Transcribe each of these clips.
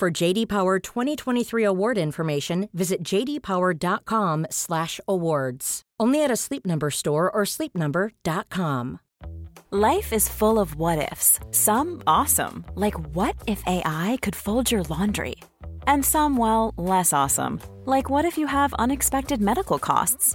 For JD Power 2023 award information, visit jdpower.com/awards. Only at a Sleep Number store or sleepnumber.com. Life is full of what ifs. Some awesome, like what if AI could fold your laundry? And some well, less awesome, like what if you have unexpected medical costs?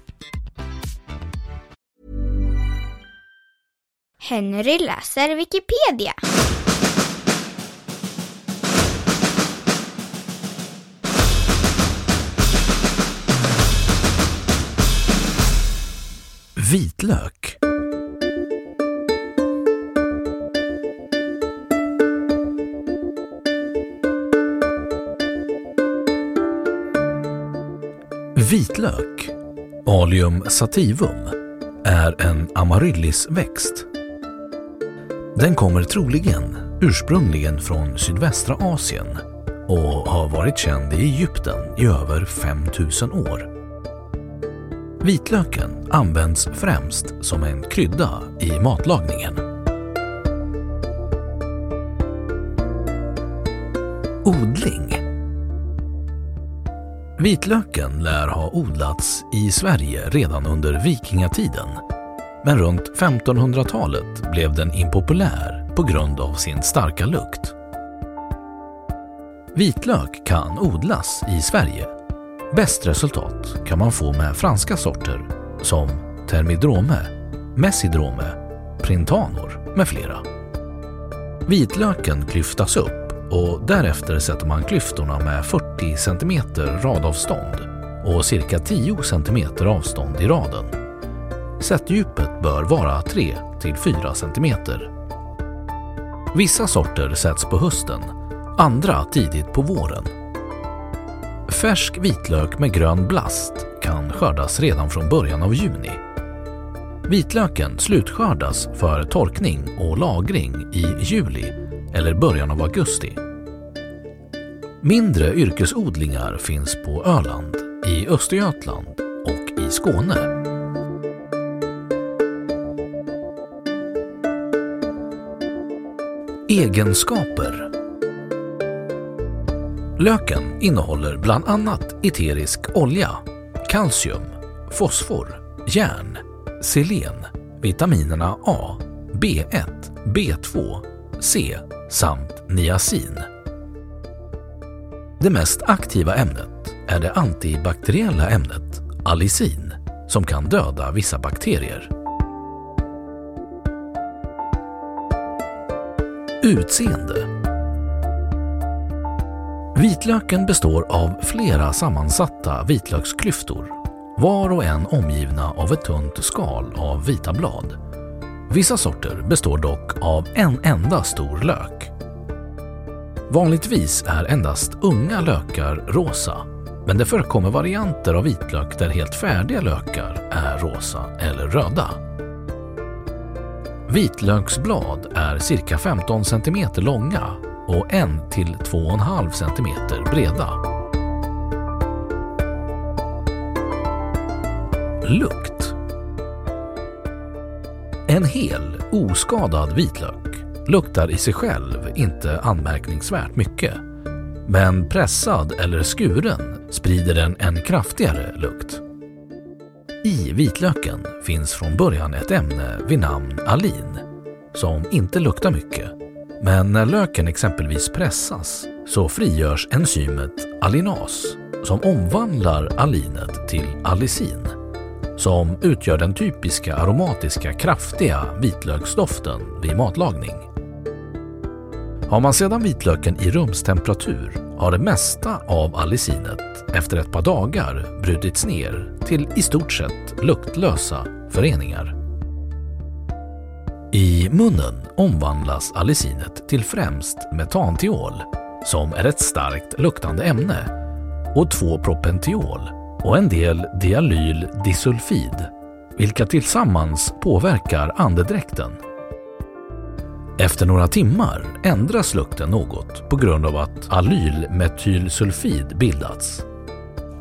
Henry läser Wikipedia. Vitlök. Vitlök, Allium sativum, är en amaryllisväxt. Den kommer troligen ursprungligen från sydvästra Asien och har varit känd i Egypten i över 5000 år. Vitlöken används främst som en krydda i matlagningen. Odling Vitlöken lär ha odlats i Sverige redan under vikingatiden men runt 1500-talet blev den impopulär på grund av sin starka lukt. Vitlök kan odlas i Sverige. Bäst resultat kan man få med franska sorter som termidrome, Messidrome, Printanor med flera. Vitlöken klyftas upp och därefter sätter man klyftorna med 40 cm radavstånd och cirka 10 cm avstånd i raden. Sättdjupet bör vara 3 4 cm. Vissa sorter sätts på hösten, andra tidigt på våren. Färsk vitlök med grön blast kan skördas redan från början av juni. Vitlöken slutskördas för torkning och lagring i juli eller början av augusti. Mindre yrkesodlingar finns på Öland, i Östergötland och i Skåne. Egenskaper Löken innehåller bland annat eterisk olja, kalcium, fosfor, järn, selen, vitaminerna A, B1, B2, C samt niacin. Det mest aktiva ämnet är det antibakteriella ämnet allicin som kan döda vissa bakterier. Utseende Vitlöken består av flera sammansatta vitlöksklyftor, var och en omgivna av ett tunt skal av vita blad. Vissa sorter består dock av en enda stor lök. Vanligtvis är endast unga lökar rosa, men det förekommer varianter av vitlök där helt färdiga lökar är rosa eller röda. Vitlöksblad är cirka 15 cm långa och 1 till 2,5 cm breda. Lukt En hel, oskadad vitlök luktar i sig själv inte anmärkningsvärt mycket. Men pressad eller skuren sprider den en kraftigare lukt. I vitlöken finns från början ett ämne vid namn alin som inte luktar mycket. Men när löken exempelvis pressas så frigörs enzymet alinas som omvandlar alinet till allicin som utgör den typiska aromatiska kraftiga vitlöksdoften vid matlagning. Har man sedan vitlöken i rumstemperatur har det mesta av allicinet efter ett par dagar brutits ner till i stort sett luktlösa föreningar. I munnen omvandlas allicinet till främst metantiol som är ett starkt luktande ämne och 2-propentiol och en del dialyldisulfid vilka tillsammans påverkar andedräkten. Efter några timmar ändras lukten något på grund av att alylmetylsulfid bildats.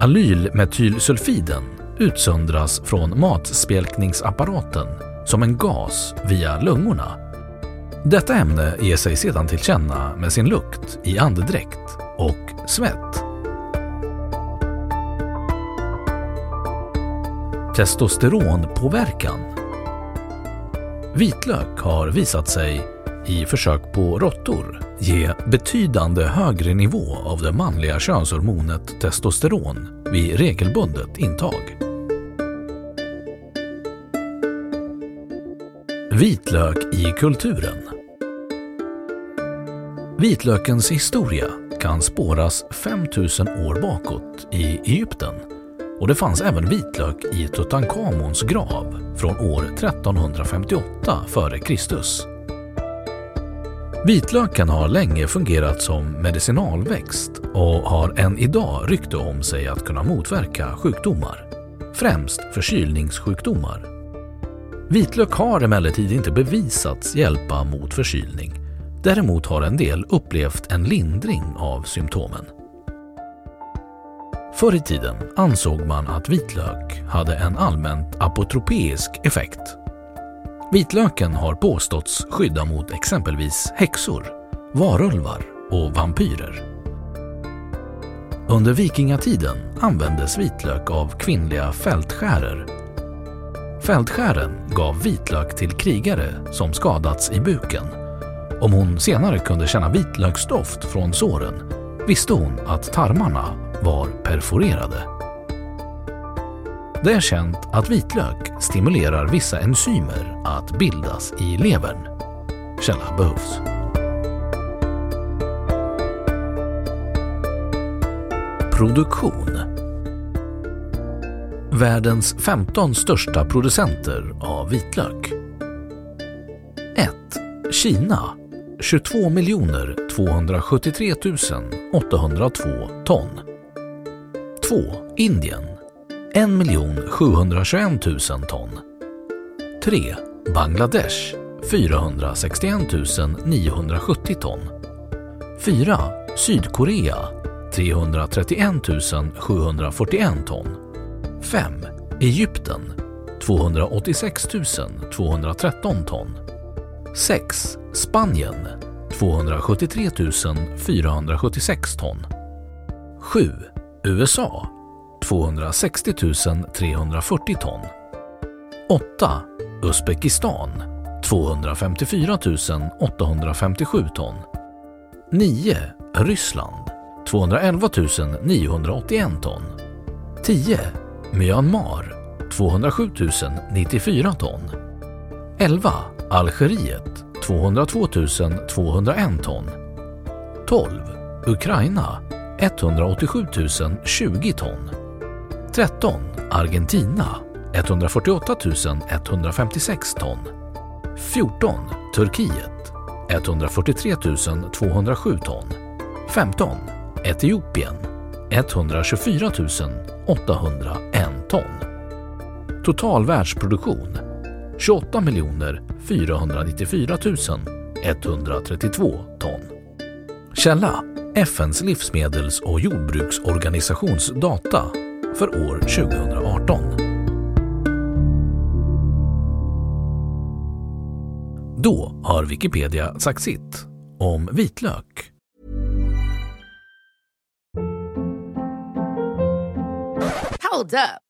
Alylmetylsulfiden utsöndras från matspjälkningsapparaten som en gas via lungorna. Detta ämne ger sig sedan till känna med sin lukt i andedräkt och svett. Testosteronpåverkan Vitlök har visat sig i försök på råttor ge betydande högre nivå av det manliga könshormonet testosteron vid regelbundet intag. Vitlök i kulturen Vitlökens historia kan spåras 5000 år bakåt i Egypten och det fanns även vitlök i Tutankhamons grav från år 1358 f.Kr. Vitlöken har länge fungerat som medicinalväxt och har än idag rykte om sig att kunna motverka sjukdomar, främst förkylningssjukdomar. Vitlök har emellertid inte bevisats hjälpa mot förkylning. Däremot har en del upplevt en lindring av symptomen. Förr i tiden ansåg man att vitlök hade en allmänt apotropeisk effekt. Vitlöken har påståtts skydda mot exempelvis häxor, varulvar och vampyrer. Under vikingatiden användes vitlök av kvinnliga fältskärer. Fältskären gav vitlök till krigare som skadats i buken. Om hon senare kunde känna vitlöksdoft från såren visste hon att tarmarna var perforerade. Det är känt att vitlök stimulerar vissa enzymer att bildas i levern. Källa behövs. Produktion Världens 15 största producenter av vitlök 1. Kina 22 273 802 ton 2. Indien 1 721 000 ton 3. Bangladesh 461 970 ton 4. Sydkorea 331 741 ton 5. Egypten 286 213 ton 6. Spanien 273 476 ton 7. USA 260 340 ton 8. Uzbekistan 254 857 ton 9. Ryssland 211 981 ton 10. Myanmar 207 094 ton 11. Algeriet 202 201 ton 12. Ukraina 187 020 ton 13. Argentina 148 156 ton 14. Turkiet 143 207 ton 15. Etiopien 124 801 ton Total världsproduktion 28 494 132 ton Källa FNs livsmedels och jordbruksorganisations data för år 2018. Då har Wikipedia sagt sitt om vitlök. Hold up.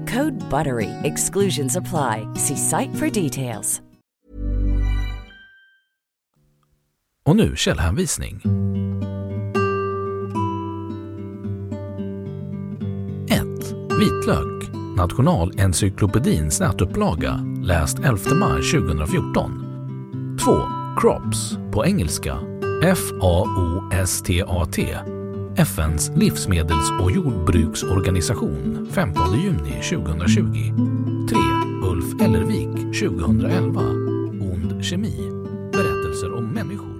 Code BUTTERY. Exclusions apply. See site for details. Och nu källhänvisning. 1. Vitlök. Nationalencyklopedins nätupplaga. Läst 11 maj 2014. 2. Crops. På engelska. F-A-O-S-T-A-T. FNs livsmedels och jordbruksorganisation 15 juni 2020. 3. Ulf Ellervik 2011. Ond kemi. Berättelser om människor,